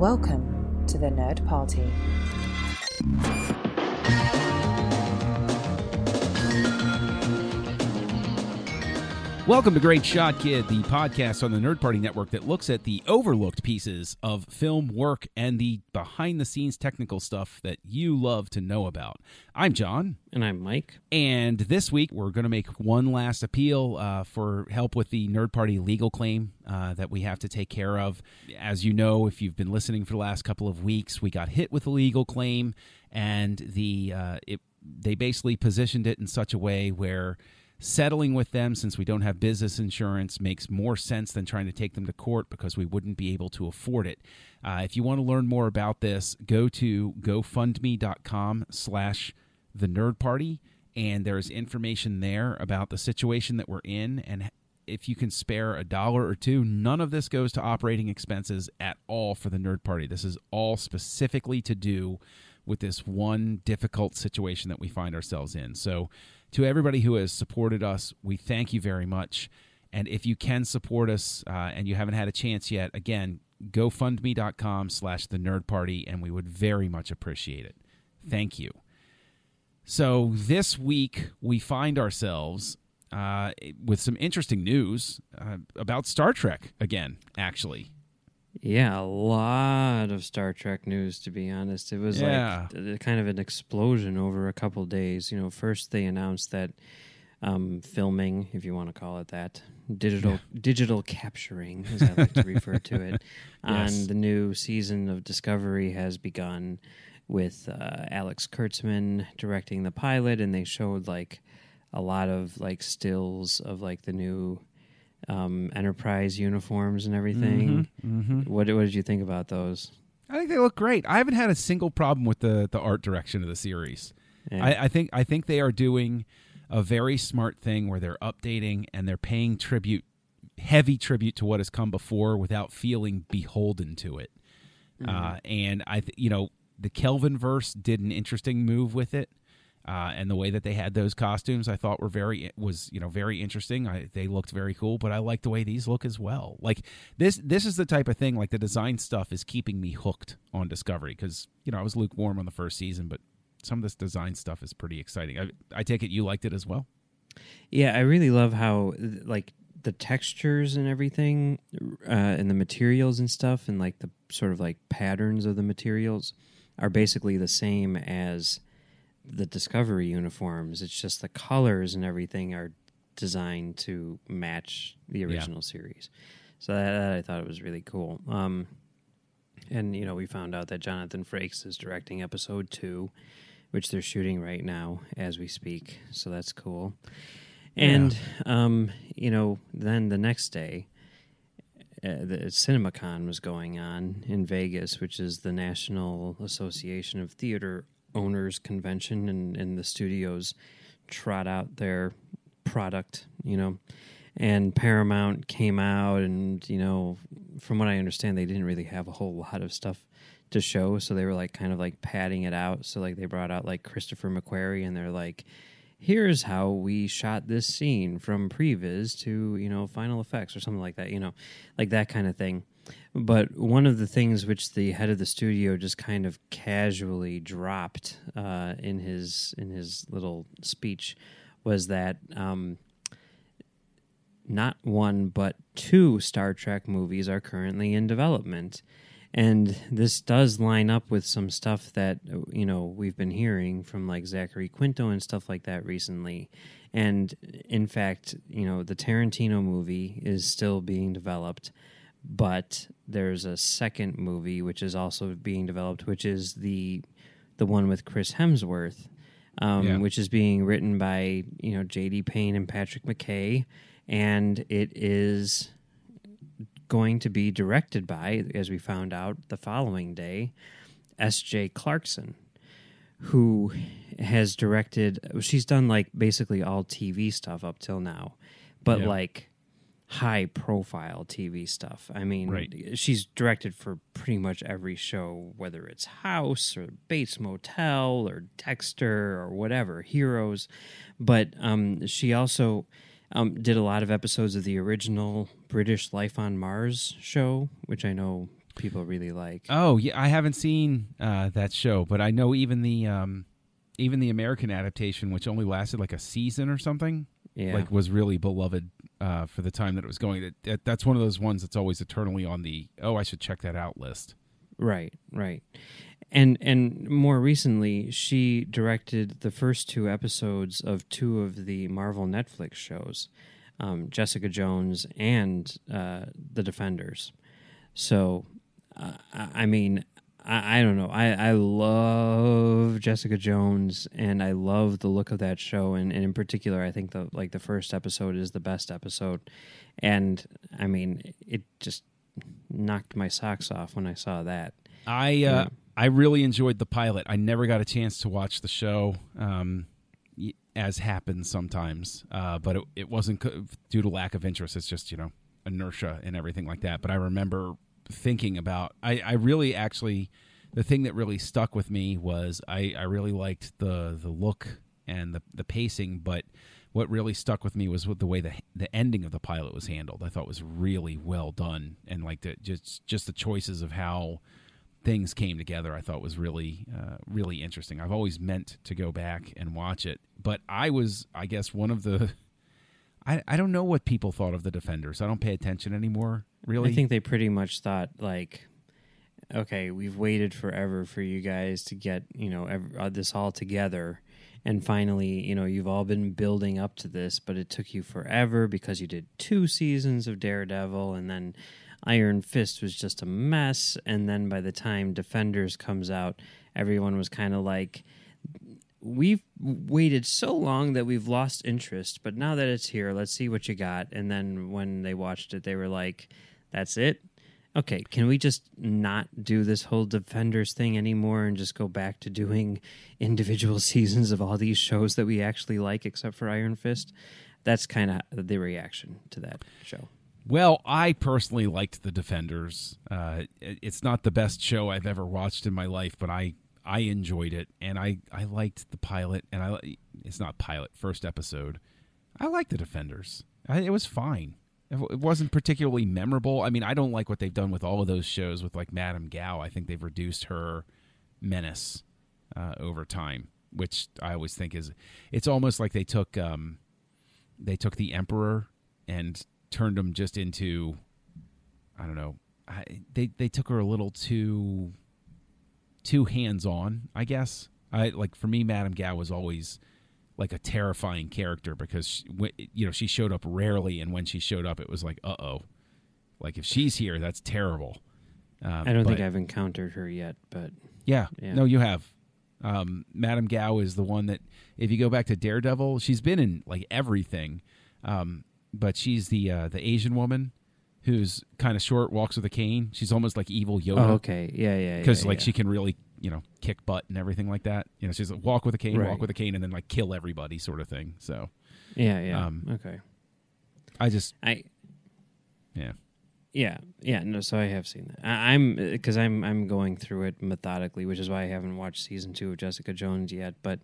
Welcome to the Nerd Party. Welcome to Great Shot Kid, the podcast on the Nerd Party Network that looks at the overlooked pieces of film work and the behind the scenes technical stuff that you love to know about. I'm John. And I'm Mike. And this week, we're going to make one last appeal uh, for help with the Nerd Party legal claim uh, that we have to take care of. As you know, if you've been listening for the last couple of weeks, we got hit with a legal claim, and the uh, it, they basically positioned it in such a way where settling with them since we don't have business insurance makes more sense than trying to take them to court because we wouldn't be able to afford it. Uh, if you want to learn more about this go to gofundme.com slash the nerd party and there's information there about the situation that we're in. And if you can spare a dollar or two none of this goes to operating expenses at all for the nerd party. This is all specifically to do with this one difficult situation that we find ourselves in. So to everybody who has supported us, we thank you very much. And if you can support us uh, and you haven't had a chance yet, again, gofundme.com slash the nerd party, and we would very much appreciate it. Thank you. So this week, we find ourselves uh, with some interesting news uh, about Star Trek again, actually. Yeah, a lot of Star Trek news, to be honest. It was Yeah. like kind of an explosion over a couple days. You know, first they announced that um, filming, if you want to call it that, digital digital capturing, as I like to refer to it, Yes. on the new season of Discovery has begun with uh, Alex Kurtzman directing the pilot, and they showed like a lot of like stills of like the new um, Enterprise uniforms and everything. Mm-hmm. What, what did you think about those? I think they look great. I haven't had a single problem with the, the art direction of the series. Yeah. I, I think I think they are doing a very smart thing where they're updating and they're paying tribute, heavy tribute to what has come before without feeling beholden to it. Uh, and I, th- you know, the Kelvin verse did an interesting move with it, uh, and the way that they had those costumes, I thought were very was you know very interesting. I, they looked very cool, but I like the way these look as well. Like this, this is the type of thing like the design stuff is keeping me hooked on Discovery because you know I was lukewarm on the first season, but some of this design stuff is pretty exciting. I, I take it you liked it as well. Yeah, I really love how like the textures and everything, uh, and the materials and stuff, and like the sort of like patterns of the materials are basically the same as the Discovery uniforms. It's just the colors and everything are designed to match the original series. So that, that I thought it was really cool. Um, and you know, we found out that Jonathan Frakes is directing episode two, which they're shooting right now as we speak. So that's cool. And um, you know, then the next day, uh, the CinemaCon was going on in Vegas, which is the National Association of Theater Owners Convention, and, and the studios trot out their product, you know. And Paramount came out, and you know, from what I understand, they didn't really have a whole lot of stuff to show, so they were like kind of like padding it out. So like they brought out like Christopher McQuarrie, and they're like, "Here's how we shot this scene from previs to you know final effects or something like that," you know, like that kind of thing. But one of the things which the head of the studio just kind of casually dropped uh, in his in his little speech was that um, not one but two Star Trek movies are currently in development. And this does line up with some stuff that you know we've been hearing from like Zachary Quinto and stuff like that recently. And in fact, you know, the Tarantino movie is still being developed, but there's a second movie which is also being developed, which is the the one with Chris Hemsworth, um, Yeah. which is being written by you know J.D. Payne and Patrick McKay, and it is going to be directed by, as we found out the following day, S.J. Clarkson, who has directed. She's done like basically all TV stuff up till now, but Yeah. like high profile TV stuff. I mean, Right. she's directed for pretty much every show, whether it's House or Bates Motel or Dexter or whatever, Heroes. But um, she also um, did a lot of episodes of the original British Life on Mars show, which I know people really like. Oh yeah, I haven't seen uh, that show, but I know even the um, even the American adaptation, which only lasted like a season or something, yeah, like was really beloved uh, for the time that it was going. That, that, that's one of those ones that's always eternally on the oh I should check that out list. right, right. And and more recently, she directed the first two episodes of two of the Marvel Netflix shows, um, Jessica Jones and uh, The Defenders. So, uh, I I mean, I, I don't know. I, I love Jessica Jones, and I love the look of that show. And, and in particular, I think the like the first episode is the best episode. And I mean, it just knocked my socks off when I saw that. I uh. I really enjoyed the pilot. I never got a chance to watch the show, um, as happens sometimes. Uh, but it, it wasn't co- due to lack of interest. It's just you know inertia and everything like that. But I remember thinking about. I, I really actually the thing that really stuck with me was I, I really liked the the look and the the pacing, but what really stuck with me was with the way the the ending of the pilot was handled. I thought was really well done, and like the just just the choices of how things came together. I thought was really uh, really interesting. I've always meant to go back and watch it, but I was I guess one of the I I don't know what people thought of the Defenders. I don't pay attention anymore. Really, I think they pretty much thought like, okay, we've waited forever for you guys to get you know uh, this all together, and finally, you know, you've all been building up to this, but it took you forever because you did two seasons of Daredevil, and then Iron Fist was just a mess, and then by the time Defenders comes out, everyone was kind of like. We've waited so long that we've lost interest, but now that it's here, let's see what you got. And then when they watched it, they were like, that's it. Okay, can we just not do this whole Defenders thing anymore and just go back to doing individual seasons of all these shows that we actually like, except for Iron Fist? That's kind of the reaction to that show. Well, I personally liked the Defenders. Uh, it's not the best show I've ever watched in my life, but I I enjoyed it, and I I liked the pilot, and I it's not pilot first episode. I liked the Defenders. I, it was fine. It wasn't particularly memorable. I mean, I don't like what they've done with all of those shows with like Madame Gao. I think they've reduced her menace uh, over time, which I always think is it's almost like they took um, they took the Emperor and turned him just into I don't know. I, they they took her a little too too hands on. I guess. I like for me, Madame Gao was always like a terrifying character because she, you know she showed up rarely, and when she showed up, it was like, uh oh, like if she's here, that's terrible. Um, I don't think I've encountered her yet, but yeah. Yeah. No, you have. Um, Madame Gao is the one that, if you go back to Daredevil, she's been in like everything, um, but she's the uh, the Asian woman who's kind of short, walks with a cane. She's almost like evil oh, okay, yeah, yeah, because yeah, like yeah. she can really you know kick butt and everything like that. You know, she's like walk with a cane, Right. walk with a cane, and then like kill everybody sort of thing. So yeah, yeah, um, okay. I just I yeah. Yeah, yeah, no. So I have seen that. I, I'm because I'm I'm going through it methodically, which is why I haven't watched season two of Jessica Jones yet. But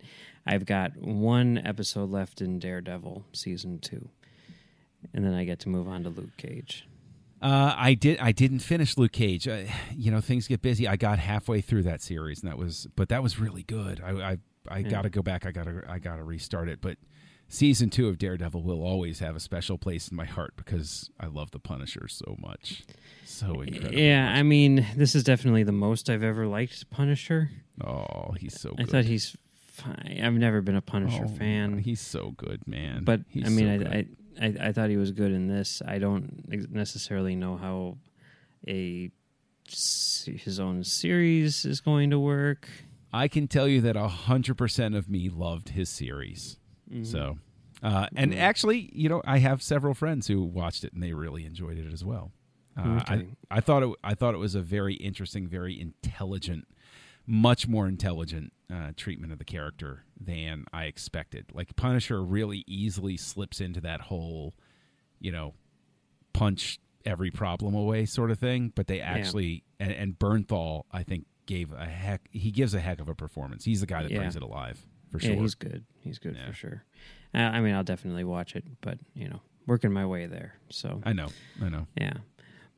I've got one episode left in Daredevil season two, and then I get to move on to Luke Cage. Uh, I did. I didn't finish Luke Cage. Uh, you know, things get busy. I got halfway through that series, and that was, but that was really good. I, I, I Yeah. got to go back. I got to, I got to restart it. But season two of Daredevil will always have a special place in my heart because I love the Punisher so much, so incredible. Yeah, I mean, this is definitely the most I've ever liked Punisher. oh, he's so. I thought he's fine. I've never been a Punisher Oh, fan. He's so good, man. but He's I mean, so good. I, I I I thought he was good in this. I don't necessarily know how a his own series is going to work. I can tell you that hundred percent of me loved his series. Mm-hmm. So, uh, and actually, you know, I have several friends who watched it and they really enjoyed it as well. Uh, Okay. I I thought it I thought it was a very interesting, very intelligent, much more intelligent uh, treatment of the character than I expected. Like Punisher really easily slips into that whole, you know, punch every problem away sort of thing. But they actually and, and Bernthal, I think, gave a heck. He gives a heck of a performance. He's the guy that Yeah. brings it alive for yeah, sure. he's good. He's good Yeah. for sure. Uh, I mean, I'll definitely watch it, but you know, working my way there. So I know. I know. yeah,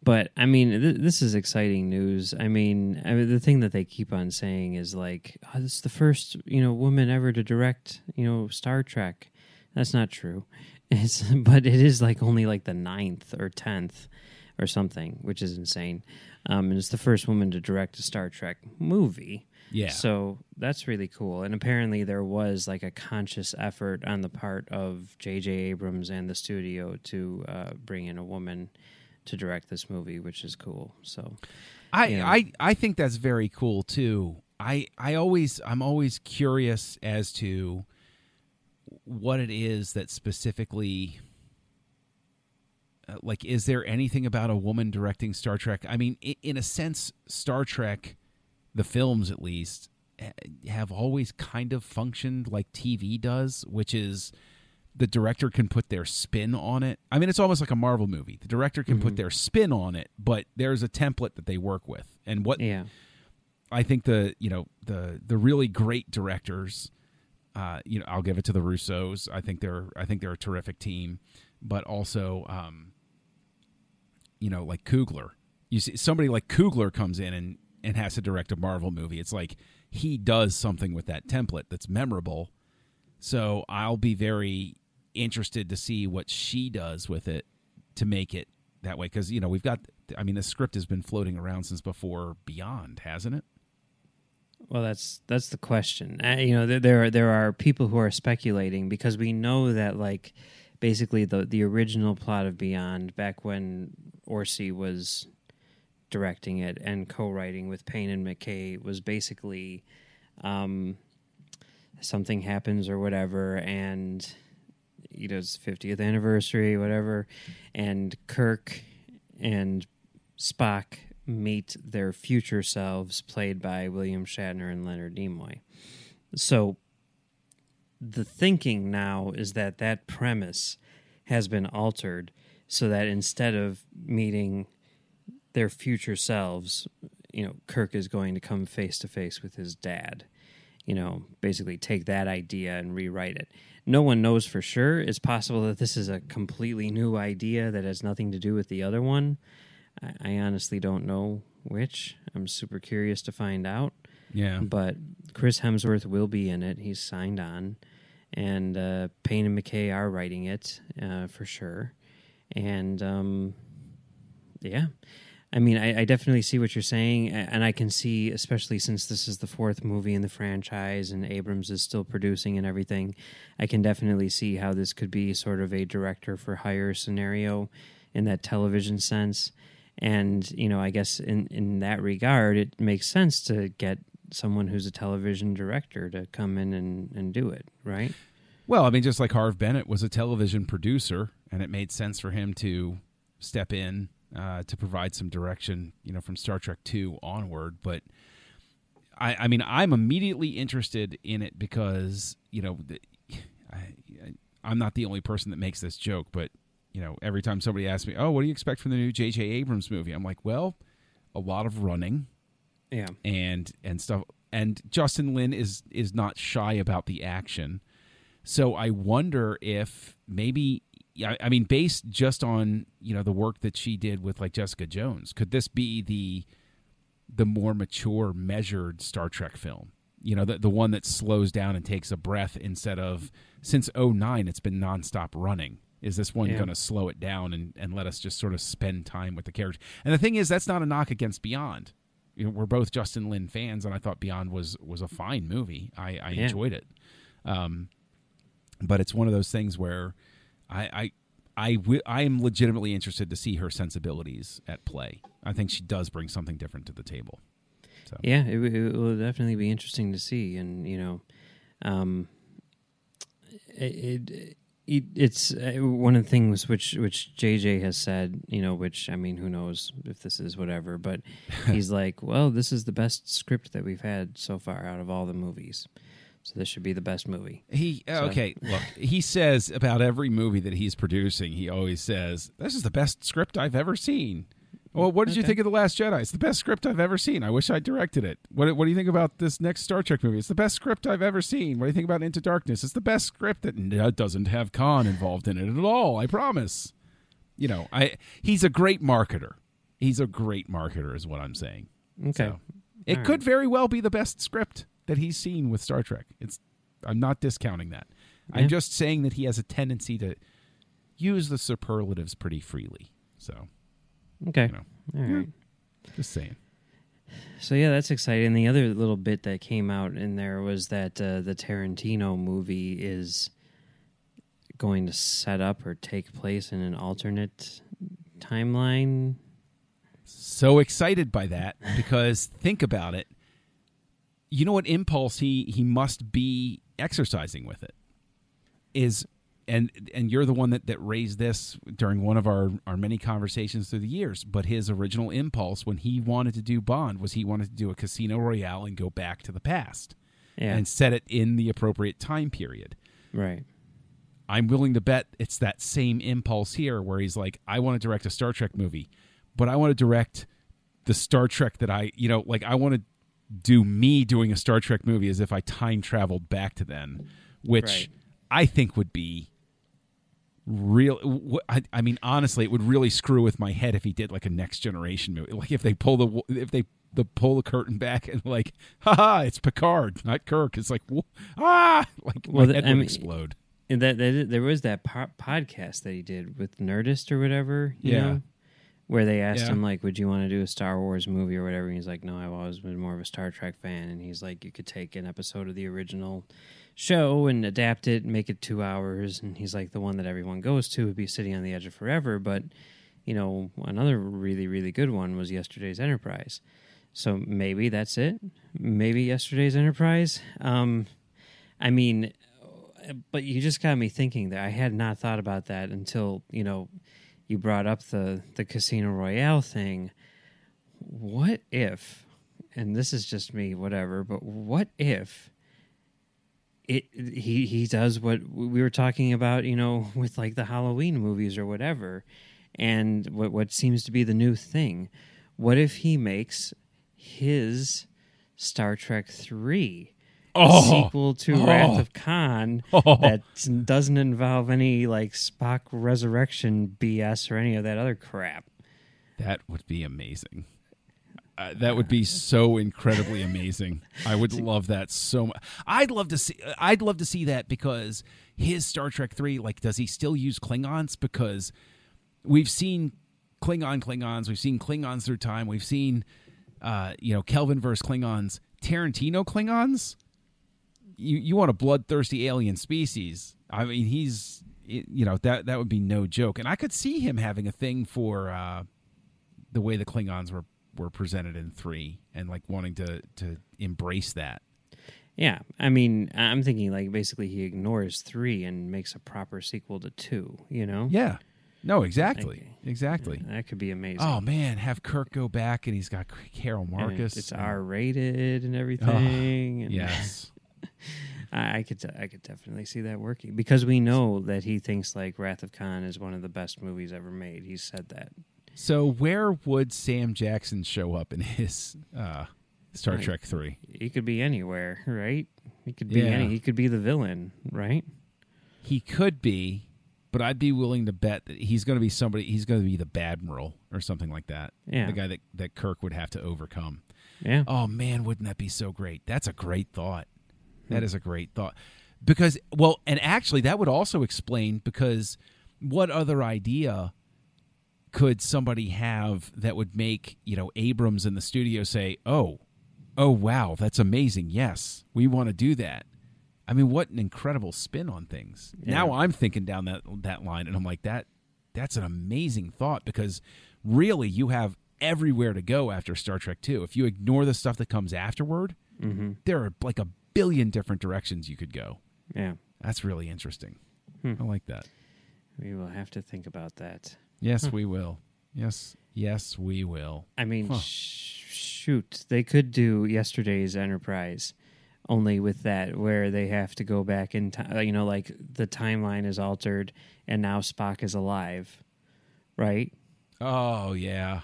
but I mean, th- this is exciting news. I mean, I mean, the thing that they keep on saying is like, oh, "This is the first, you know, woman ever to direct, you know, Star Trek." That's not true. It's, but it is like only like the ninth or tenth or something, which is insane. Um, and it's the first woman to direct a Star Trek movie. Yeah. So that's really cool. And apparently there was like a conscious effort on the part of J.J. Abrams and the studio to uh, bring in a woman to direct this movie, which is cool. So I, Yeah. I I think that's very cool too. I I always I'm always curious as to what it is that specifically uh, like is there anything about a woman directing Star Trek? I mean, in a sense Star Trek the films at least have always kind of functioned like TV does, which is the director can put their spin on it. I mean, it's almost like a Marvel movie. The director can put their spin on it, but there's a template that they work with. And what yeah, I think the you know the the really great directors, uh, you know, I'll give it to the Russos. I think they're I think they're a terrific team, but also, um, you know, like Coogler. You see somebody like Coogler comes in and and has to direct a Marvel movie. It's like he does something with that template that's memorable. So I'll be very interested to see what she does with it to make it that way because you know we've got i mean the script has been floating around since before beyond hasn't it Well, that's that's the question. Uh, you know, there, there are there are people who are speculating because we know that like basically the the original plot of Beyond back when Orci was directing it and co-writing with Payne and McKay was basically um, something happens or whatever and you know it's 50th anniversary whatever and Kirk and Spock meet their future selves, played by William Shatner and Leonard Nimoy. So, the thinking now is that that premise has been altered so that instead of meeting their future selves, you know, Kirk is going to come face to face with his dad. You know, basically take that idea and rewrite it. No one knows for sure. It's possible that this is a completely new idea that has nothing to do with the other one. I, I honestly don't know which. I'm super curious to find out. yeah But Chris Hemsworth will be in it. He's signed on, and uh, Payne and McKay are writing it uh, for sure. And um, yeah, I mean, I, I definitely see what you're saying, and I can see, especially since this is the fourth movie in the franchise, and Abrams is still producing and everything. I can definitely see how this could be sort of a director for hire scenario in that television sense. And you know, I guess in in that regard, it makes sense to get someone who's a television director to come in and, and do it, right? well i mean just like Harve Bennett was a television producer and it made sense for him to step in uh, to provide some direction you know from star trek 2 onward but I, I mean, I'm immediately interested in it because you know, the, I, I, I'm not the only person that makes this joke, but you know, every time somebody asks me, "Oh, what do you expect from the new J.J. Abrams movie?" I'm like, "Well, a lot of running Yeah. and and stuff." And Justin Lin is is not shy about the action, so I wonder if maybe. I I mean, based just on you know the work that she did with like Jessica Jones, could this be the the more mature, measured Star Trek film. You know, the the one that slows down and takes a breath instead of since 09 it's been nonstop running. Is this one Yeah. going to slow it down and, and let us just sort of spend time with the characters? And the thing is, that's not a knock against Beyond. You know, we're both Justin Lin fans, and I thought Beyond was was a fine movie. I, I Yeah. enjoyed it. Um, but it's one of those things where I I I, am legitimately interested to see her sensibilities at play. I think she does bring something different to the table. So Yeah, it, w- it will definitely be interesting to see, and you know, um, it, it, it it's uh, one of the things which which JJ has said, you know, which I mean, who knows if this is whatever, but he's like, well, this is the best script that we've had so far out of all the movies, so this should be the best movie. He oh, So- okay. Look, he says about every movie that he's producing, he always says, "This is the best script I've ever seen." Well, what did you think of the Last Jedi? It's the best script I've ever seen. I wish I directed it. What What do you think about this next Star Trek movie? It's the best script I've ever seen. What do you think about Into Darkness? It's the best script that uh, doesn't have Khan involved in it at all. I promise. You know, I he's a great marketer. he's a great marketer, is what I'm saying. Okay. So, it could very well be the best script that he's seen with Star Trek. It's I'm not discounting that. Yeah. I'm just saying that he has a tendency to use the superlatives pretty freely. So, Okay. you know, All right. just saying. So yeah, that's exciting. The other little bit that came out in there was that uh, the Tarantino movie is going to set up or take place in an alternate timeline. So excited by that because think about it. You know what impulse he he must be exercising with it is and and you're the one that, that raised this during one of our, our many conversations through the years. But his original impulse when he wanted to do Bond was he wanted to do a Casino Royale and go back to the past Yeah. and set it in the appropriate time period. right. I'm willing to bet it's that same impulse here where he's like, I want to direct a Star Trek movie, but I want to direct the Star Trek that I, you know, like I want to do me doing a Star Trek movie as if I time traveled back to then, which Right. I think would be real. I, I mean, honestly, it would really screw with my head if he did like a next generation movie. Like if they pull the, if they, the pull the curtain back and like, haha, it's Picard, not Kirk. It's like, wh- ah, like Well, my head I would mean- explode. And that, that there was that po- podcast that he did with Nerdist or whatever, you Yeah. know, where they asked Yeah. him like, "Would you want to do a Star Wars movie or whatever?" And he's like, "No, I've always been more of a Star Trek fan." And he's like, "You could take an episode of the original show and adapt it, and make it two hours." And he's like, "The one that everyone goes to would be City on the Edge of Forever." But you know, another really really good one was Yesterday's Enterprise. So maybe that's it. Maybe Yesterday's Enterprise. Um, I mean, but you just got me thinking that I had not thought about that until you know you brought up the the Casino Royale thing. What if, and this is just me, whatever, but what if it he he does what we were talking about, you know, with like the Halloween movies or whatever, and what what seems to be the new thing. What if he makes his Star Trek three? Oh. sequel to Oh. Wrath of Khan Oh. that doesn't involve any like Spock resurrection BS or any of that other crap. That would be amazing. Uh, that would be so incredibly amazing. I would love that so much. I'd love to see. I'd love to see that because his Star Trek three, like, does he still use Klingons? Because we've seen Klingon Klingons, we've seen Klingons through time, we've seen, uh, you know, Kelvin versus Klingons, Tarantino Klingons. You you want a bloodthirsty alien species? I mean, he's you know that that would be no joke, and I could see him having a thing for. Uh, the way the Klingons were were presented in three, and like wanting to to embrace that. Yeah, I mean, I'm thinking like basically he ignores three and makes a proper sequel to two. You know? Yeah, no, exactly, exactly. that could be amazing. Oh man, have Kirk go back, and he's got Carol And Marcus. it's R rated and everything. and Yes, I, I could I could definitely see that working because we know that he thinks like Wrath of Khan is one of the best movies ever made. He said that. So where would Sam Jackson show up in his uh, Star Right. Trek three? He could be anywhere, right? He could be Yeah. any. He could be the villain, right? He could be, but I'd be willing to bet that he's going to be somebody. He's going to be the Admiral or something like that. Yeah. the guy that that Kirk would have to overcome. Yeah. Oh man, wouldn't that be so great? That's a great thought. Hmm. That is a great thought. Because well, and actually that would also explain because what other idea could somebody have that would make, you know, Abrams in the studio say, "Oh, oh wow, that's amazing. Yes, we want to do that." I mean, what an incredible spin on things. Yeah. Now I'm thinking down that that line and I'm like that that's an amazing thought because really you have everywhere to go after Star Trek 2. If you ignore the stuff that comes afterward, Mm-hmm. there are like a billion different directions you could go. Yeah. That's really interesting. Hmm. I like that. We will have to think about that. Yes, we will. Yes, yes, we will. I mean, Huh. sh- shoot, they could do yesterday's Enterprise, only with that where they have to go back in time. You know, like the timeline is altered, and now Spock is alive, right? Oh yeah.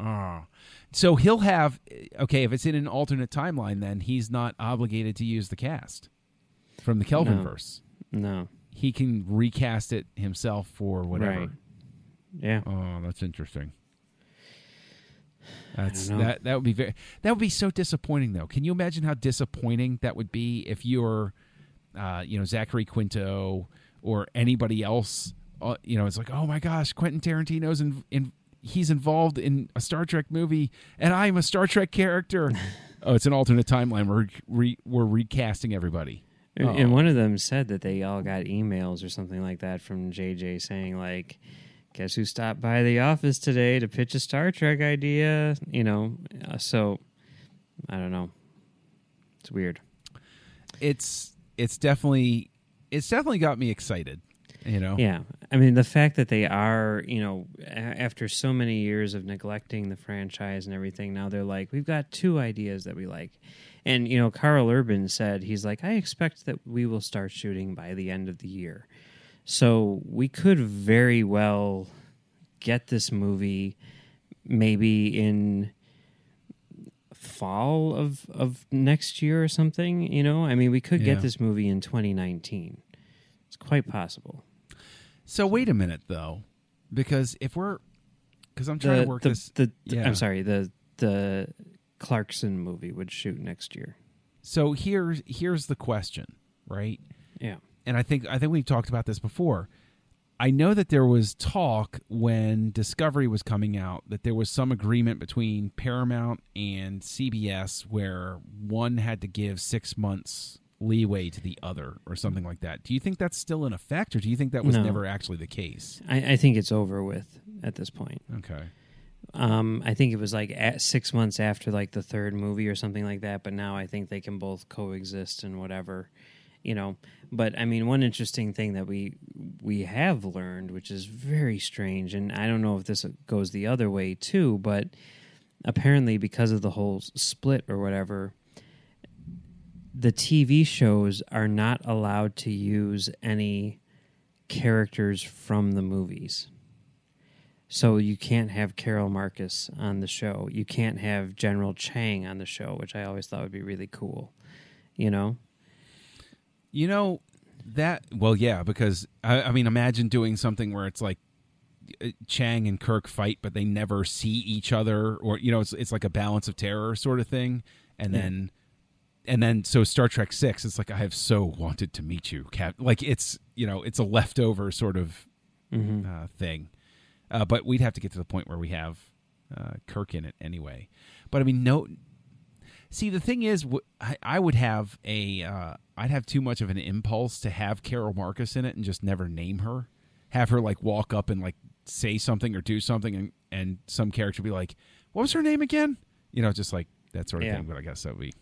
Oh. So he'll have okay, if it's in an alternate timeline then he's not obligated to use the cast from the Kelvin No. verse. No, He can recast it himself for whatever. Right. yeah. Oh, that's interesting. That's that that would be very that would be so disappointing though. Can you imagine how disappointing that would be if you're uh, you know Zachary Quinto or anybody else uh, you know it's like oh my gosh Quentin Tarantino's in, in he's involved in a Star Trek movie and I'm a Star Trek character. oh, it's an alternate timeline. We're re, we're recasting everybody. And-. And one of them said that they all got emails or something like that from JJ saying like, "Guess who stopped by the office today to pitch a Star Trek idea?" You know, uh, so I don't know. It's weird. It's it's definitely it's definitely got me excited. You know. Yeah, I mean the fact that they are, you know, after so many years of neglecting the franchise and everything, now they're like, we've got two ideas that we like, and you know, Karl Urban said he's like, I expect that we will start shooting by the end of the year, so we could very well get this movie maybe in fall of of next year or something you know? I mean we could Yeah. get this movie in 2019 it's quite possible So wait a minute though, because if we're because I'm trying the, to work the, this. the, Yeah. I'm sorry, the the Clarkson movie would shoot next year. So here's here's the question, right? Yeah. And I think I think we've talked about this before. I know that there was talk when Discovery was coming out that there was some agreement between Paramount and CBS where one had to give six months leeway to the other or something like that. Do you think that's still in effect, or do you think that was No. never actually the case? I, I think it's over with at this point. Okay. Um, I think it was like six months after like the third movie or something like that. But now I think they can both coexist and whatever, you know. But I mean, one interesting thing that we we have learned, which is very strange, and I don't know if this goes the other way too, but apparently because of the whole split or whatever, the TV shows are not allowed to use any characters from the movies. So you can't have Carol Marcus on the show. You can't have General Chang on the show, which I always thought would be really cool. You know? You know that well, yeah, because I, I mean, imagine doing something where it's like uh, Chang and Kirk fight, but they never see each other, or you know, it's it's like a balance of terror sort of thing, and Yeah. then and then so Star Trek Six, it's like I have so wanted to meet you, Cap. Like it's you know, it's a leftover sort of Mm-hmm. uh, thing, uh, but we'd have to get to the point where we have uh, Kirk in it anyway. But I mean, no. See, the thing is, I, I would have a, uh, I'd have too much of an impulse to have Carol Marcus in it and just never name her. Have her like walk up and like say something or do something, and, and some character be like, "What was her name again?" You know, just like that sort of Yeah. thing. But I guess that would be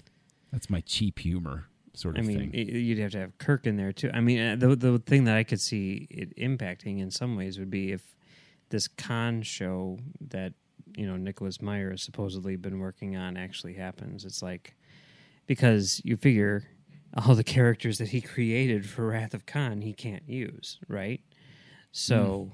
that's my cheap humor sort of I mean, thing. you'd have to have Kirk in there too. I mean, uh, the the thing that I could see it impacting in some ways would be if this Khan show that you know Nicholas Meyer has supposedly been working on actually happens. It's like because you figure all the characters that he created for Wrath of Khan he can't use, right? So.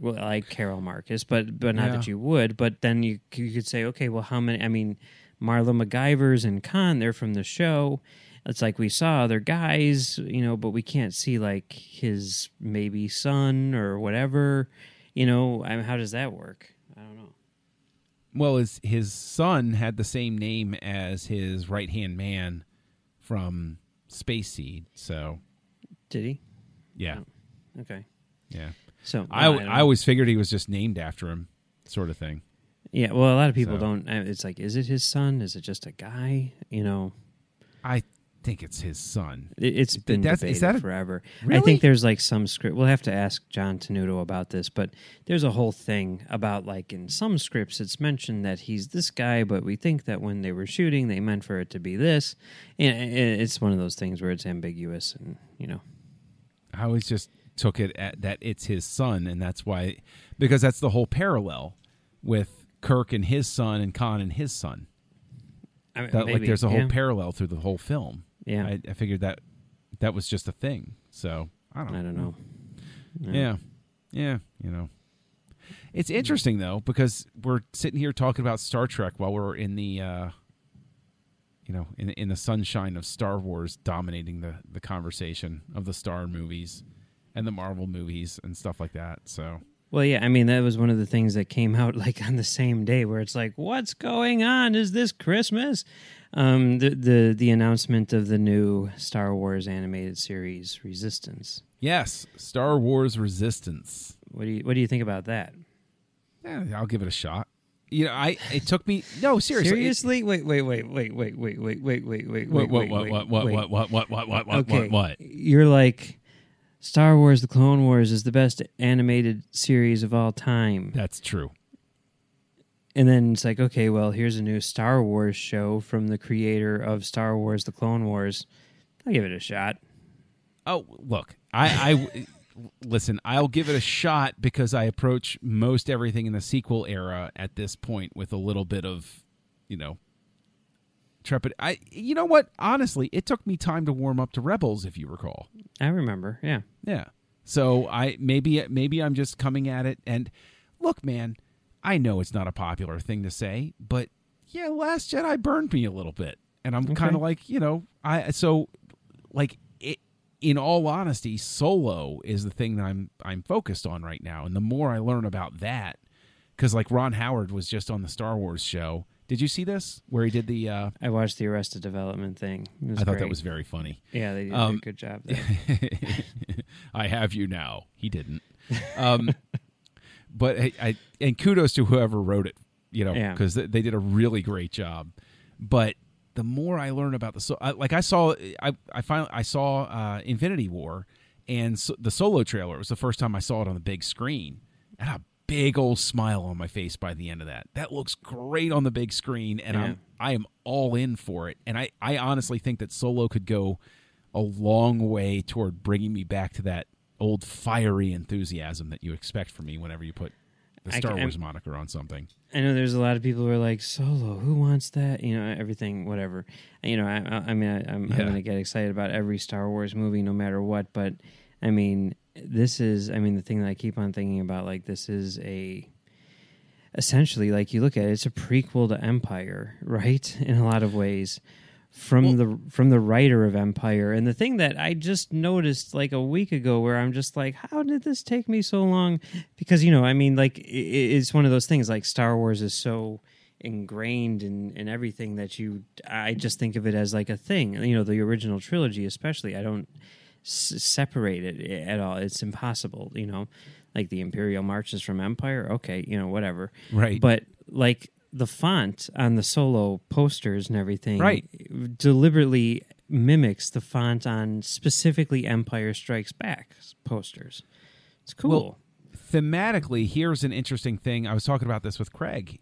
Well, like Carol Marcus, but but not Yeah. that you would. But then you you could say, okay, well, how many? I mean, Marla McGivers and Khan, they're from the show. It's like we saw other guys, you know, but we can't see like his maybe son or whatever. You know, I mean, how does that work? I don't know. Well, his his son had the same name as his right hand man from Space Seed, so Did he? yeah, oh, Okay. yeah. So I, don't I always figured he was just named after him, sort of thing. Yeah. Well, a lot of people So- don't. uh, It's like, is it his son? Is it just a guy? You know, I think it's his son. It- It's been That's- debated that a- forever. I think there's like some script. We'll have to ask John Tenuto about this, but there's a whole thing about like in some scripts it's mentioned that he's this guy, but we think that when they were shooting, they meant for it to be this. And it's one of those things where it's ambiguous, and you know, I always just took it at that it's his son, and that's why because that's the whole parallel with Kirk and his son and Khan and his son. I mean, That like there's a whole yeah. parallel through the whole film. Yeah, I, I figured that that was just a thing. So I don't. I don't know. Yeah. Yeah, you know. It's interesting though because we're sitting here talking about Star Trek while we're in the uh you know, in in the sunshine of Star Wars dominating the the conversation of the Star movies and the Marvel movies and stuff like that. So, Well, yeah, I mean that was one of the things that came out like on the same day, where it's like, "What's going on? Is this Christmas?" Um, the the the announcement of the new Star Wars animated series, Resistance. Yes, Star Wars Resistance. What do you what do you think about that? Yeah, I'll give it a shot. You know, I it took me no seriously. Seriously? Wait, wait, wait, wait, wait, wait, wait, wait, wait, wait, what wait, what wait, what what wait, what what what what what what Okay, what what? You're like Star Wars: The Clone Wars is the best animated series of all time. That's true. And then it's like, okay, well, here's a new Star Wars show from the creator of Star Wars: The Clone Wars. I'll give it a shot. Oh, look, I, I listen. I'll give it a shot because I approach most everything in the sequel era at this point with a little bit of, you know, trepid. I, you know what? Honestly, it took me time to warm up to Rebels, if you recall. I remember, yeah. Yeah. So I maybe maybe I'm just coming at it and look, man, I know it's not a popular thing to say, but yeah, Last Jedi burned me a little bit. And I'm Okay. kind of like, you know, I so like it in all honesty, Solo is the thing that I'm I'm focused on right now. And the more I learn about that cuz like Ron Howard was just on the Star Wars show. Did you see this where he did the uh I watched the Arrested Development thing. It was I thought great. that was very funny. yeah, they did um, a good job there. I have you now. He didn't. Um, but I, I and kudos to whoever wrote it, you know, because they, they did a really great job. But the more I learn about the so, I, like I saw, I I finally I saw uh, Infinity War, and so, the solo trailer it was the first time I saw it on the big screen, and a big old smile on my face by the end of that. That looks great on the big screen, and Yeah. I'm I am all in for it. And I I honestly think that Solo could go a long way toward bringing me back to that old fiery enthusiasm that you expect from me whenever you put the Star can- Wars moniker on something. I know there's a lot of people who are like Solo. Who wants that? You know, everything, whatever. You know, I, I, I mean, I, I'm, Yeah. I'm going to get excited about every Star Wars movie, no matter what. But I mean, this is, I mean, the thing that I keep on thinking about, like, this is a essentially, like, you look at it, it's a prequel to Empire, right? In a lot of ways. From the from the writer of Empire, and the thing that I just noticed like a week ago, where I'm just like, how did this take me so long? Because you know, I mean, like it's one of those things. Like Star Wars is so ingrained in, in everything that you i just think of it as like a thing you know the original trilogy especially i don't s- separate it at all it's impossible you know like the imperial marches from empire okay you know whatever Right. but like the font on the solo posters and everything Right. deliberately mimics the font on specifically empire strikes back posters it's cool Well, thematically, here's an interesting thing. I was talking about this with Craig.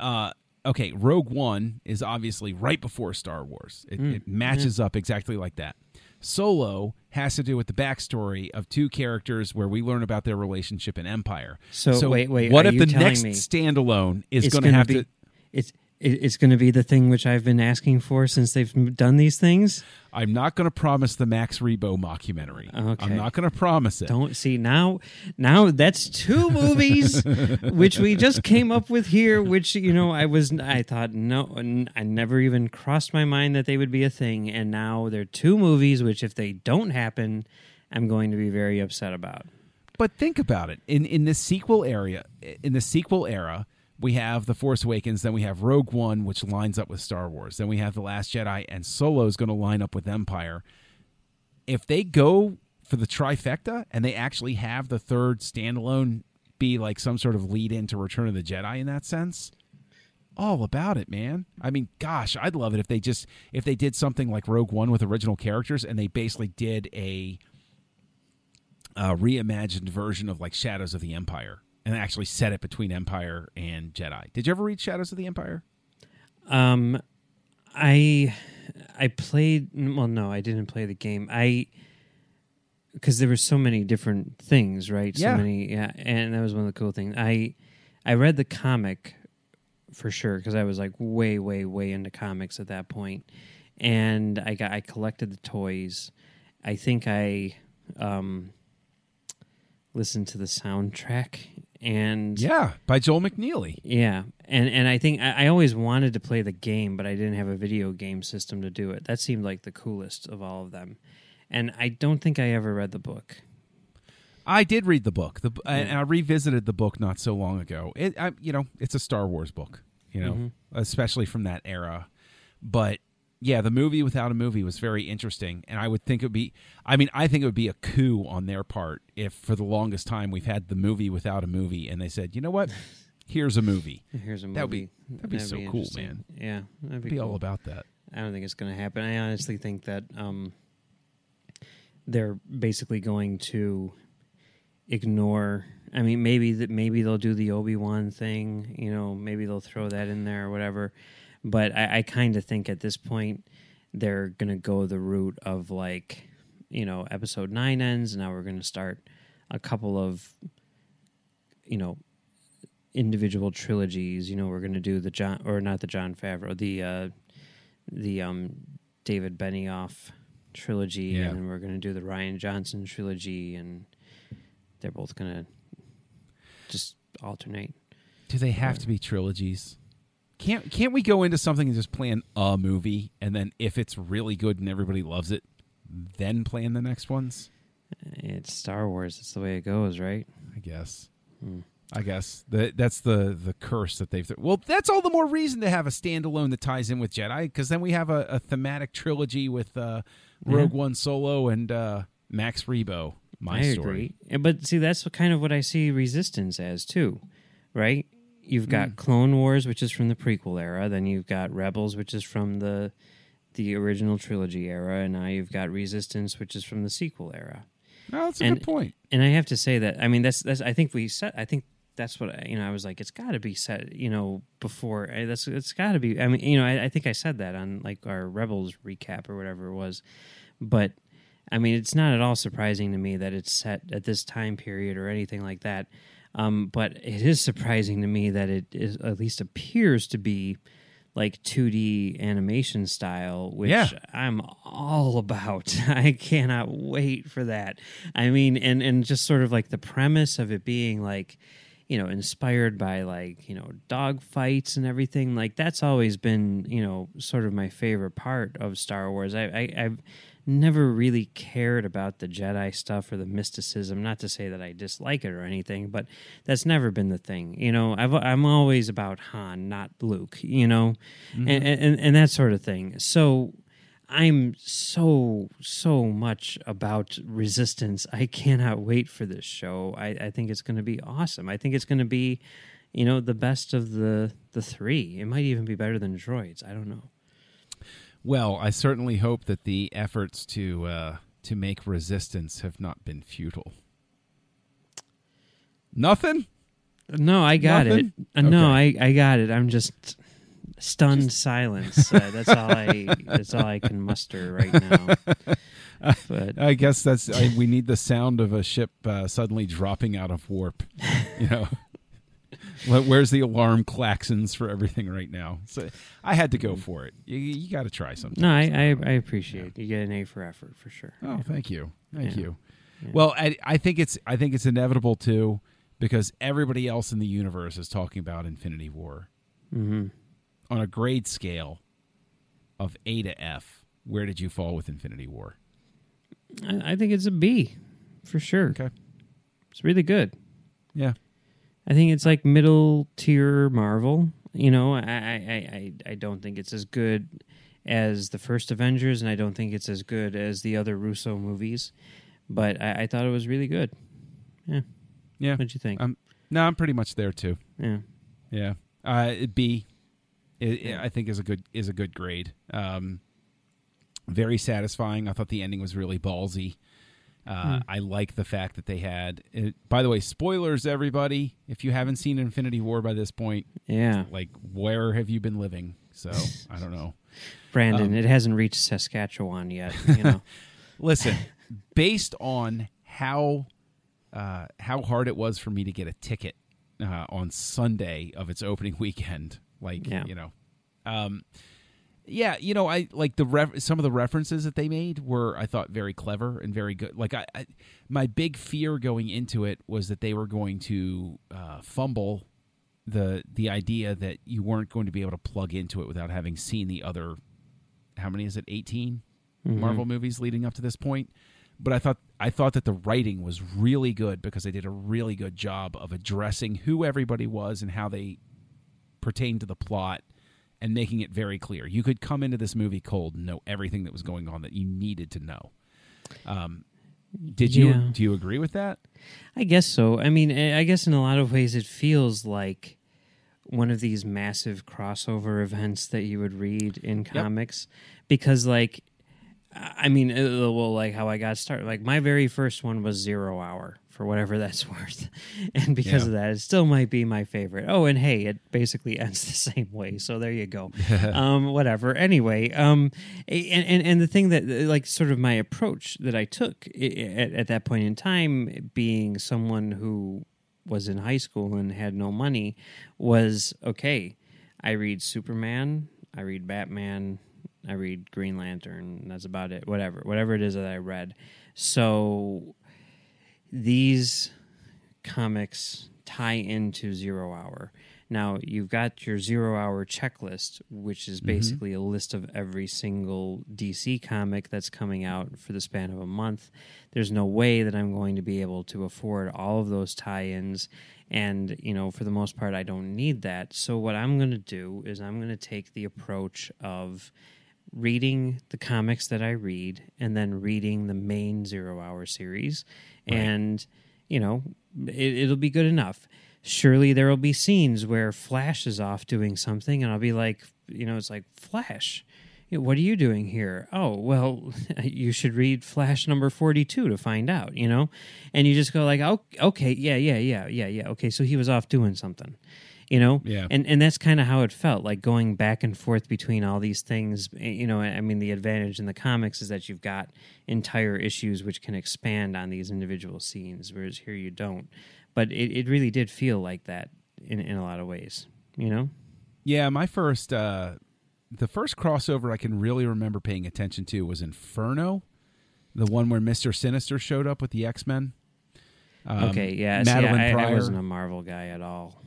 Uh, okay, Rogue One is obviously right before Star Wars. It, Mm, it matches up exactly like that. Solo has to do with the backstory of two characters where we learn about their relationship in Empire. So, so wait, wait, What are if the next me standalone is going to have be to? it's it, it's going to be the thing which I've been asking for since they've done these things. I'm not going to promise the Max Rebo mockumentary. Okay. I'm not going to promise it. Don't see now. Now that's two movies which we just came up with here. Which you know, I was I thought no, I never even crossed my mind that they would be a thing, and now they're two movies which, if they don't happen, I'm going to be very upset about. But think about it. In in the sequel area, in the sequel era, we have The Force Awakens, then we have Rogue One, which lines up with Star Wars. Then we have The Last Jedi, and Solo is going to line up with Empire. If they go for the trifecta and they actually have the third standalone be like some sort of lead in to Return of the Jedi in that sense, all about it, man. I mean, gosh, I'd love it if they just if they did something like Rogue One with original characters and they basically did a uh, reimagined version of like Shadows of the Empire and actually set it between Empire and Jedi. Did you ever read Shadows of the Empire? Um, I I played. Well, no, I didn't play the game. I because there were so many different things, right? Yeah. So many, yeah. And that was one of the cool things. I I read the comic for sure because I was like way, way, way into comics at that point, and I got I collected the toys. I think I um listened to the soundtrack and Yeah, by Joel McNeely. yeah, and and I think I, I always wanted to play the game, but I didn't have a video game system to do it. That seemed like the coolest of all of them, and I don't think I ever read the book. I did read the book. The and I revisited the book not so long ago. It, I, you know, it's a Star Wars book. You know, Mm-hmm. especially from that era. But yeah, the movie without a movie was very interesting, and I would think it would be. I mean, I think it would be a coup on their part if, for the longest time, we've had the movie without a movie, and they said, you know what, here's a movie. Here's a movie. That would be- that'd be so cool, man. Yeah, that'd be, Be cool. all about that. I don't think it's going to happen. I honestly think that um, they're basically going to ignore. I mean, maybe that maybe they'll do the Obi Wan thing. You know, maybe they'll throw that in there or whatever. But I, I kind of think at this point they're going to go the route of like, you know, Episode Nine ends, and now we're going to start a couple of, you know, individual trilogies. You know, we're going to do the John or not the Jon Favreau, the uh, the um, David Benioff trilogy, Yeah. and we're going to do the Rian Johnson trilogy, and they're both going to just alternate. Do they have to be trilogies? Can't can't we go into something and just plan a movie, and then if it's really good and everybody loves it, then plan the next ones? It's Star Wars. It's the way it goes, right? I guess. Hmm. I guess that that's the the curse that they've. well, that's all the more reason to have a standalone that ties in with Jedi, because then we have a, a thematic trilogy with uh, Rogue One Solo and uh, Max Rebo. My I story. agree. But see, that's what kind of what I see Resistance as too, right? You've got Clone Wars, which is from the prequel era. Then you've got Rebels, which is from the the original trilogy era, and now you've got Resistance, which is from the sequel era. No, that's a And- good point. And I have to say that I mean that's that's I think we set I think that's what I, you know I was like it's got to be set you know before eh, that's it's got to be I mean you know I, I think I said that on like our Rebels recap or whatever it was, but I mean it's not at all surprising to me that it's set at this time period or anything like that. Um, but it is surprising to me that it is at least appears to be like 2D animation style, which Yeah. I'm all about. I cannot wait for that. I mean, and and just sort of like the premise of it being like, you know, inspired by like you know dog fights and everything. Like that's always been you know sort of my favorite part of Star Wars. I, I I've never really cared about the Jedi stuff or the mysticism. Not to say that I dislike it or anything, but that's never been the thing. You know, I've, I'm always about Han, not Luke. You know, mm-hmm. and, and and that sort of thing. So. I'm so so much about resistance. I cannot wait for this show. I, I think it's going to be awesome. I think it's going to be, you know, the best of the the three. It might even be better than Droids. I don't know. Well, I certainly hope that the efforts to uh, to make resistance have not been futile. Nothing. No, I got Nothing? it. Uh, No, I I got it. I'm just stunned silence. Uh, that's all I. That's all I can muster right now. But I guess that's I, we need the sound of a ship uh, suddenly dropping out of warp. You know, where's the alarm klaxons for everything right now? So I had to go for it. You, you got to try something. no, I I, I appreciate you get an A for effort for sure. Oh, thank you, thank Yeah. you. Yeah. Well, I, I think it's I think it's inevitable too, because everybody else in the universe is talking about Infinity War hmm on a grade scale of A to F. Where did you fall with Infinity War? I, I think it's a B for sure. Okay. It's really good. Yeah. I think it's like middle tier Marvel. You know, I, I, I, I don't think it's as good as the first Avengers, and I don't think it's as good as the other Russo movies. But I, I thought it was really good. Yeah. Yeah. What'd you think? Um, No, I'm pretty much there too. yeah. Yeah, uh, B, it, Yeah. I think is a good is a good grade. Um, very satisfying. I thought the ending was really ballsy. Uh, Hmm. I like the fact that they had. It, by the way, spoilers, everybody. If you haven't seen Infinity War by this point, Yeah. like where have you been living? So I don't know. Brandon, Um, it hasn't reached Saskatchewan yet. You know. Listen, based on how uh, how hard it was for me to get a ticket uh, on Sunday of its opening weekend, like Yeah. you know, um, yeah, you know, I like the ref- some of the references that they made were I thought very clever and very good. Like I, I my big fear going into it was that they were going to uh, fumble the the idea that you weren't going to be able to plug into it without having seen the other how many is it 18 Mhm. Marvel movies leading up to this point. But I thought I thought that the writing was really good because they did a really good job of addressing who everybody was and how they pertained to the plot and making it very clear. You could come into this movie cold and know everything that was going on that you needed to know. Um, did you do you agree with that? I guess so. I mean, I I guess in a lot of ways it feels like one of these massive crossover events that you would read in comics because like I mean, uh, well, like how I got started. Like my very first one was Zero Hour, for whatever that's worth, and because Yeah. of that, it still might be my favorite. Oh, and hey, it basically ends the same way, so there you go. um, whatever. Anyway, um, and, and and the thing that like sort of my approach that I took at, at that point in time, being someone who was in high school and had no money, was okay. I read Superman, I read Batman, I read Green Lantern. That's about it. Whatever, whatever it is that I read. So these comics tie into Zero Hour. Now you've got your Zero Hour checklist, which is mm-hmm. basically a list of every single DC comic that's coming out for the span of a month. There's no way that I'm going to be able to afford all of those tie-ins and you know for the most part I don't need that. So what I'm going to do is I'm going to take the approach of reading the comics that I read and then reading the main Zero Hour series. And, you know, it, it'll be good enough. Surely there will be scenes where Flash is off doing something, and I'll be like, you know, it's like, Flash, what are you doing here? Oh, well, you should read Flash number 42 to find out, you know? And you just go like, oh, okay, yeah, yeah, yeah, yeah, yeah. Okay, so he was off doing something you know Yeah. and and that's kind of how it felt like going back and forth between all these things Eh, you know i mean the advantage in the comics is that you've got entire issues which can expand on these individual scenes whereas here you don't but it, it really did feel like that in, in a lot of ways you know Yeah, my first uh the first crossover I can really remember paying attention to was Inferno, the one where Mister Sinister showed up with the X Men. Um, okay yeah Madelyne I, I Pryor. wasn't a marvel guy at all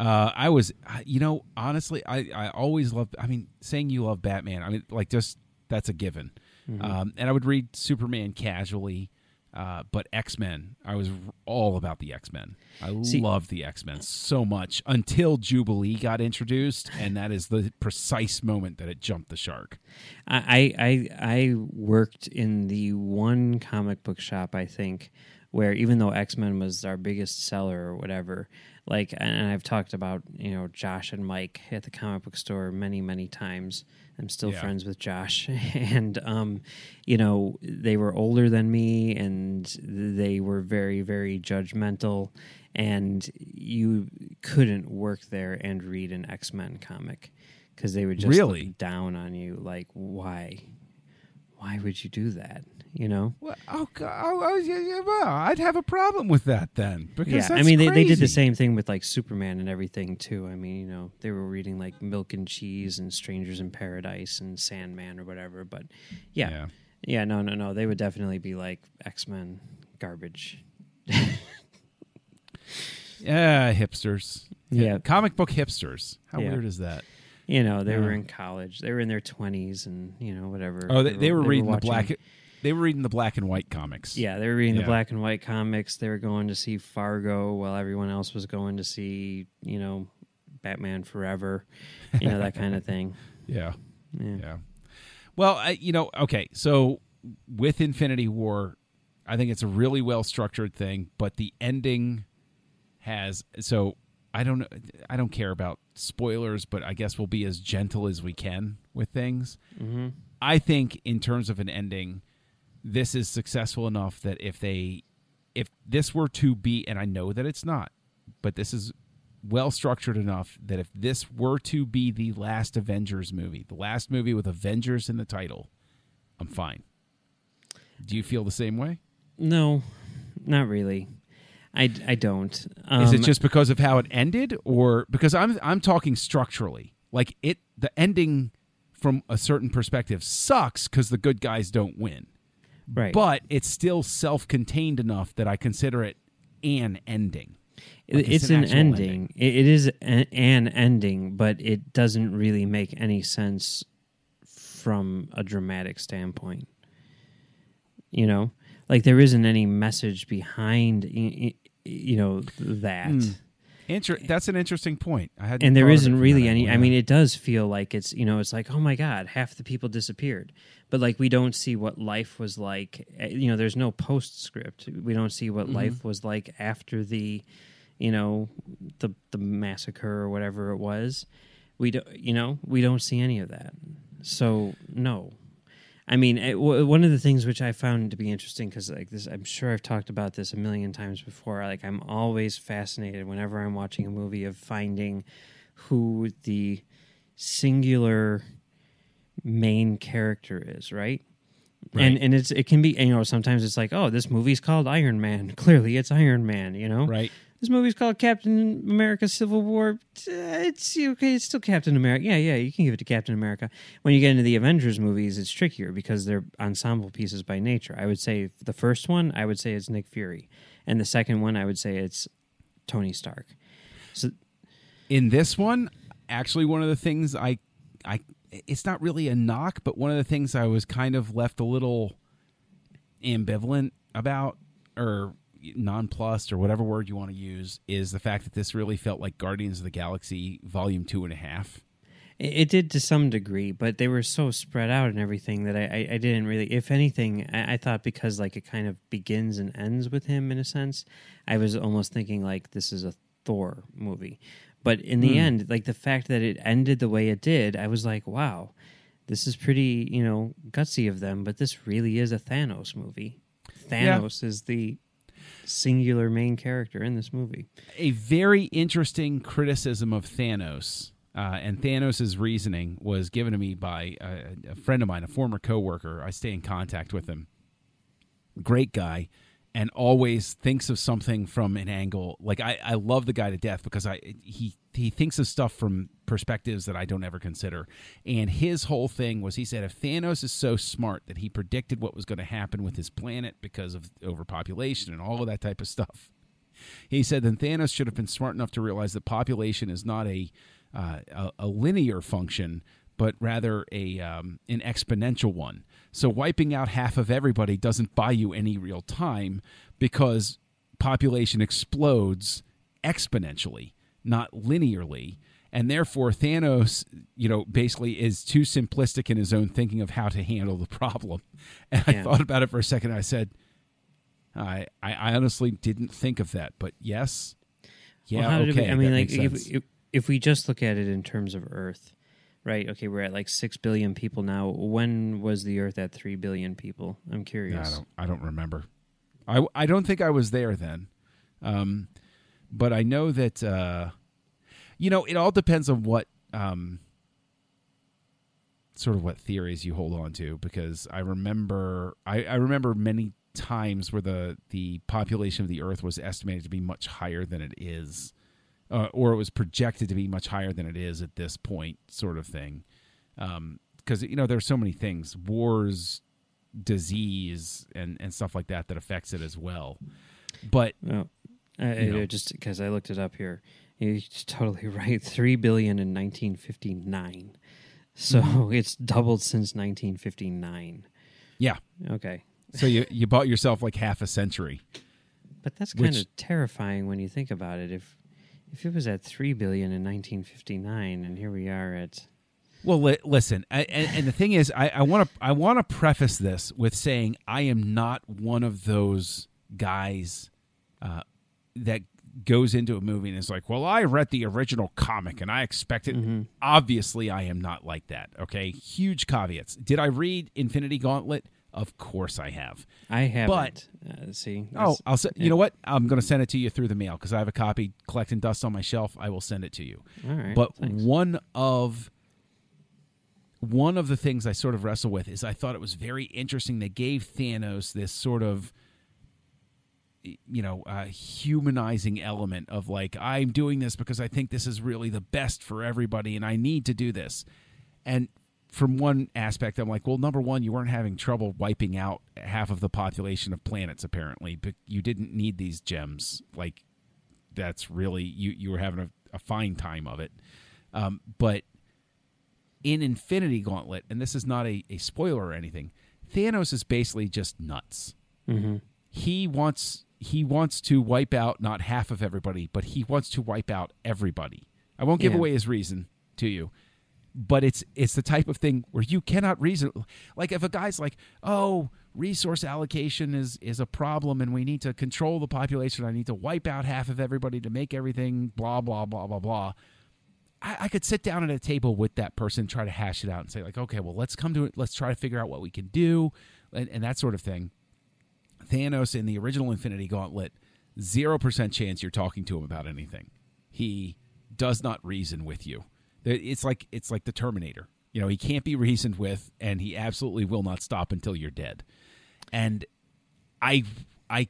Uh, I was, you know, honestly, I, I always loved. I mean, saying you love Batman, I mean, like just that's a given. Mm-hmm. Um, and I would read Superman casually, uh, but X Men, I was all about the X Men. I loved the X Men so much until Jubilee got introduced, and that is the precise moment that it jumped the shark. I, I I worked in the one comic book shop I think where even though X Men was our biggest seller or whatever, like and I've talked about you know Josh and Mike at the comic book store many many times. I'm still Yeah. friends with Josh, and um, you know they were older than me, and they were very very judgmental, and you couldn't work there and read an X Men comic because they would just Really? look down on you like why why would you do that you know Well, oh, oh, oh, yeah, yeah, well, I'd have a problem with that then. Because yeah i mean they, they did the same thing with like superman and everything too i mean you know they were reading like milk and cheese and strangers in paradise and sandman or whatever but yeah Yeah. yeah, no no no they would definitely be like x-men garbage Yeah, hipsters. Yeah. comic book hipsters. How Yeah. weird is that? you know they were in college they were in their 20s and you know whatever Oh, they, they were reading the black. They were reading the black and white comics. Yeah, they were reading Yeah. the black and white comics. They were going to see Fargo while everyone else was going to see, you know, Batman Forever, you know, that kind of thing. yeah, Yeah. yeah. Well, I, you know, okay. So with Infinity War, I think it's a really well structured thing, but the ending has so I don't know. I don't care about spoilers, but I guess we'll be as gentle as we can with things. hmm I think in terms of an ending, this is successful enough that if they if this were to be and I know that it's not, but this is well structured enough that if this were to be the last Avengers movie, the last movie with Avengers in the title, I'm fine. Do you feel the same way? No, not really. I, I don't. Um, is it just because of how it ended or because I'm I'm talking structurally. Like it the ending from a certain perspective sucks cuz the good guys don't win. Right? but it's still self-contained enough that I consider it an ending. Like It- it's, an, actual ending. It, it is an, an ending, but it doesn't really make any sense from a dramatic standpoint. You know, like there isn't any message behind you know that. Hmm. Inter- that's an interesting point. I had and there isn't really any i mean it does feel like it's you know it's like oh my god half the people disappeared. But like we don't see what life was like eh, you know there's no postscript. We don't see what life was like after the you know the the massacre or whatever it was. We don't you know we don't see any of that. So no I mean, it, w- one of the things which I found to be interesting because, like this, I'm sure I've talked about this a million times before. Like, I'm always fascinated whenever I'm watching a movie of finding who the singular main character is, right? And and it's it can be you know sometimes it's like oh this movie's called Iron Man clearly it's Iron Man you know right. This movie's called Captain America Civil War. Uh, It's okay. It's still Captain America. Yeah, yeah. You can give it to Captain America. When you get into the Avengers movies, it's trickier because they're ensemble pieces by nature. I would say the first one, I would say it's Nick Fury, and the second one, I would say it's Tony Stark. So in this one actually one of the things i i it's not really a knock but one of the things i was kind of left a little ambivalent about or nonplussed or whatever word you want to use is the fact that this really felt like guardians of the galaxy volume two and a half It, it did to some degree, but they were so spread out and everything that I, I, I didn't really. If anything, I, I thought because like it kind of begins and ends with him in a sense, I was almost thinking like this is a Thor movie. But in the Hmm. end, like the fact that it ended the way it did, I was like, wow, this is pretty, you know, gutsy of them. But this really is a Thanos movie. Thanos is the singular main character in this movie. a very interesting criticism of Thanos. Uh, and Thanos' reasoning was given to me by a, a friend of mine, a former coworker. I stay in contact with him. Great guy, and always thinks of something from an angle. Like I, I love the guy to death because I he he thinks of stuff from perspectives that I don't ever consider. And his whole thing was he said if Thanos is so smart that he predicted what was going to happen with his planet because of overpopulation and all of that type of stuff, he said then Thanos should have been smart enough to realize that population is not a uh, a, a linear function, but rather a um, an exponential one. So wiping out half of everybody doesn't buy you any real time because population explodes exponentially, not linearly. And therefore, Thanos, you know, basically is too simplistic in his own thinking of how to handle the problem. And I thought about it for a second. I said, I, I I honestly didn't think of that, but yes, yeah, Well, okay. we, I mean, like if, if if we just look at it in terms of Earth, right? Okay, we're at like six billion people now. When was the Earth at three billion people? I'm curious. I don't I don't remember. I I don't think I was there then. Um but I know that uh you know, it all depends on what um sort of what theories you hold on to because I remember I, I remember many times where the the population of the earth was estimated to be much higher than it is uh, or it was projected to be much higher than it is at this point sort of thing because you know there's so many things wars disease and and stuff like that that affects it as well but Oh, I, You know. Just because I looked it up here, you're totally right. Three billion in 1959. So Mm-hmm. it's doubled since 1959. yeah Okay, so you you bought yourself like half a century but that's kind Which- of terrifying when you think about it. If if it was at three billion in 1959, and here we are at Well, li- listen, I, and, and the thing is, I want to I want to preface this with saying I am not one of those guys uh, that goes into a movie and is like, "Well, I read the original comic and I expect it." Obviously, I am not like that. Okay, huge caveats. Did I read Infinity Gauntlet? Of course, I have. I haven't. uh, see, Oh, I'll se- you know what? I'm going to send it to you through the mail because I have a copy collecting dust on my shelf. I will send it to you. all right. But thanks. one of one of the things I sort of wrestle with is I thought it was very interesting. They gave Thanos this sort of you know uh, humanizing element of like I'm doing this because I think this is really the best for everybody, and I need to do this. And from one aspect, I'm like, well, number one, you weren't having trouble wiping out half of the population of planets, apparently, but you didn't need these gems. Like, that's really you. You were having a, a fine time of it. Um, but in Infinity Gauntlet, and this is not a, a spoiler or anything, Thanos is basically just nuts. Mm-hmm. he wants he wants to wipe out not half of everybody, but he wants to wipe out everybody. I won't give Yeah. away his reason to you, but it's it's the type of thing where you cannot reason. Like if a guy's like, "Oh, resource allocation is is a problem, and we need to control the population. I need to wipe out half of everybody to make everything blah blah blah blah blah." I, I could sit down at a table with that person, try to hash it out, and say like, "Okay, well, let's come to it. Let's try to figure out what we can do," and, and that sort of thing. Thanos in the original Infinity Gauntlet, zero percent chance you're talking to him about anything. He does not reason with you. It's like it's like the Terminator. You know, he can't be reasoned with, and he absolutely will not stop until you're dead. And I, I,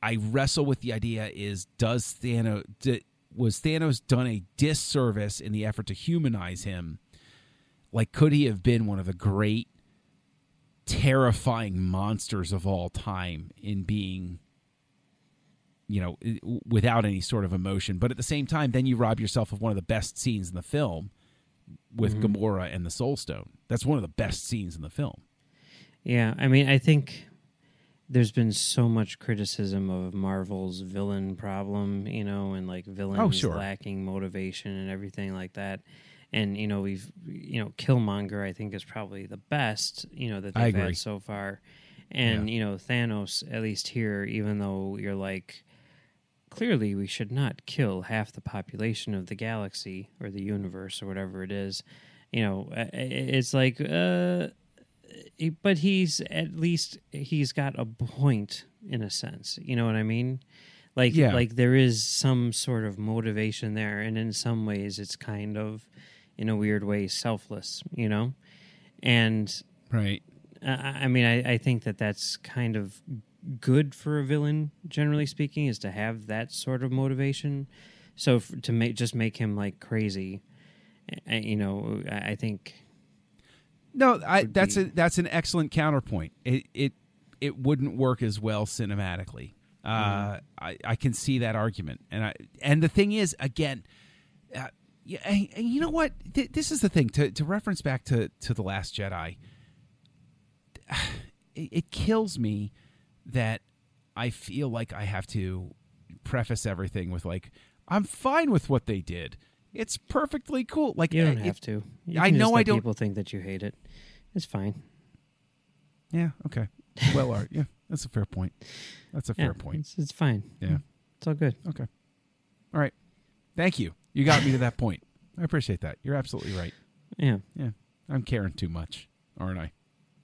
I wrestle with the idea: is does Thanos d- was Thanos done a disservice in the effort to humanize him? Like, could he have been one of the great terrifying monsters of all time in being you know without any sort of emotion but at the same time then you rob yourself of one of the best scenes in the film with mm-hmm. Gamora and the Soul Stone that's one of the best scenes in the film Yeah, I mean, I think there's been so much criticism of Marvel's villain problem, you know, and like villains Oh, sure. lacking motivation and everything like that. And you know, we've you know, Killmonger I think is probably the best, you know, that they've had so far. And you know, Thanos at least here even though you're like clearly we should not kill half the population of the galaxy or the universe or whatever it is. You know, it's like uh but he's at least he's got a point in a sense you know what i mean like Yeah. like there is some sort of motivation there and in some ways it's kind of in a weird way selfless you know and right I I mean, I, I think that that's kind of good for a villain, generally speaking, is to have that sort of motivation. So f- to make just make him like crazy, you know, I I think no I, that's be- a that's an excellent counterpoint it it it wouldn't work as well cinematically uh I, I can see that argument and I and the thing is again uh, yeah, and, and you know what? Th- this is the thing to to reference back to to the Last Jedi. It, it kills me that I feel like I have to preface everything with like I'm fine with what they did. It's perfectly cool. Like you don't uh, have to. I know I don't- People think that you hate it. It's fine. Yeah. Okay. Well, right. Yeah, that's a fair point. That's a Yeah, fair point. It's, it's fine. Yeah. It's all good. Okay. All right. Thank you. You got me to that point. I appreciate that. You're absolutely right. Yeah. Yeah. I'm caring too much, aren't I?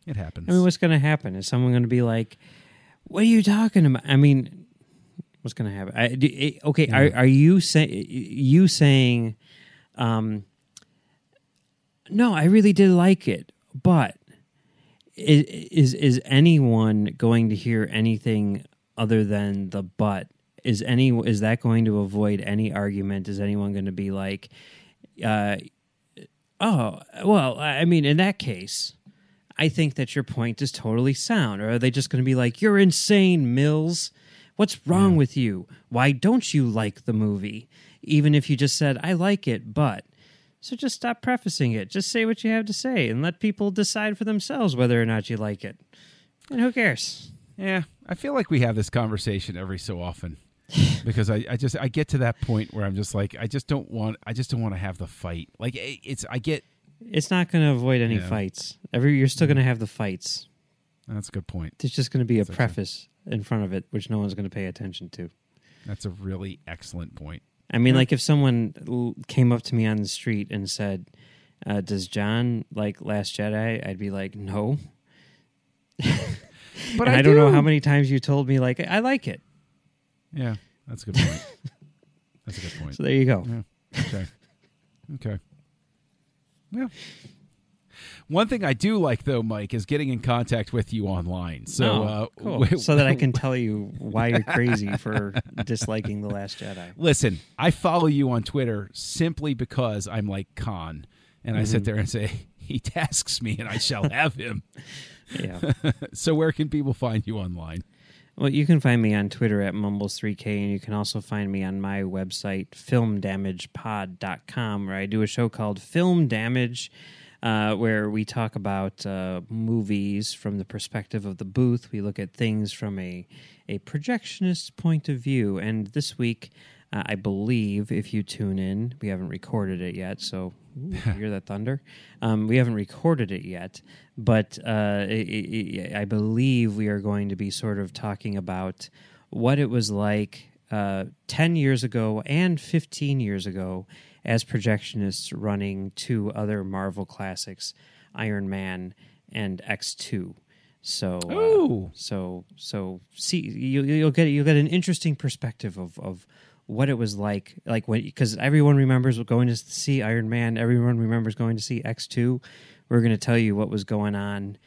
It happens. I mean, what's going to happen? Is someone going to be like, "What are you talking about?" I mean, what's going to happen? I, okay, Yeah. are are you saying you saying, um, no, I really did like it, but is is anyone going to hear anything other than the but? Is any is that going to avoid any argument? Is anyone going to be like, uh, oh, well, I mean, in that case. I think that your point is totally sound. Or are they just going to be like, you're insane, Mills? What's wrong with you? Why don't you like the movie? Even if you just said, I like it, but. So just stop prefacing it. Just say what you have to say and let people decide for themselves whether or not you like it. And who cares? Yeah, I feel like we have this conversation every so often because I, I just I get to that point where I'm just like I just don't want I just don't want to have the fight. Like eh, it's I get It's not going to avoid any Yeah. fights. Every you're still going to have the fights. that's a good point. There's just going to be a That's preface in front of it, which no one's going to pay attention to. That's a really excellent point. I mean, like if someone l- came up to me on the street and said, uh, "Does John like Last Jedi?" I'd be like, "No." But and I, I, don't know do. how many times you told me like I like it. Yeah, that's a good point. that's a good point. So there you go. Yeah. Okay. Okay. Yeah. One thing I do like though, Mike, is getting in contact with you online. So, Oh, uh, cool. w- so that I can tell you why you're crazy for disliking the Last Jedi. listen. I follow you on Twitter simply because I'm like Khan, and I Mm-hmm. sit there and say he tasks me, and I shall have him. Yeah. so, where can people find you online? Well, you can find me on Twitter at Mumbles3K, and you can also find me on my website, filmdamagepod.com, where I do a show called Film Damage. uh, where we talk about uh, movies from the perspective of the booth. We look at things from a a projectionist point of view. And this week, uh, I believe, if you tune in, we haven't recorded it yet, so ooh, hear that thunder. Um, we haven't recorded it yet, but uh, it, I believe we are going to be sort of talking about what it was like uh, 10 years ago and 15 years ago as projectionists running two other Marvel classics, Iron Man and X2. So, uh, so, so, see, you, you'll get you'll get an interesting perspective of of what it was like, like when because everyone remembers going to see Iron Man, everyone remembers going to see X two. We're going to tell you what was going on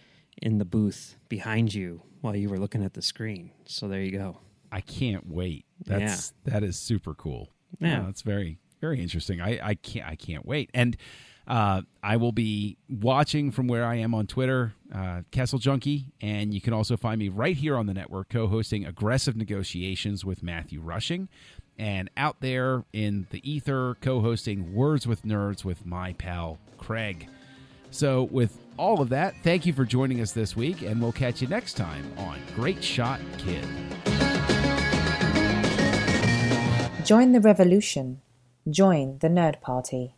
in the booth behind you while you were looking at the screen. So there you go. I can't wait. That's yeah. that is super cool. Yeah, that's very very interesting. I I can't I can't wait and. Uh, I will be watching from where I am on Twitter, uh, Kessel Junkie, and you can also find me right here on the network co hosting Aggressive Negotiations with Matthew Rushing, and out there in the ether co hosting Words with Nerds with my pal Craig. So, with all of that, thank you for joining us this week, and we'll catch you next time on Great Shot Kid. Join the revolution. Join the Nerd Party.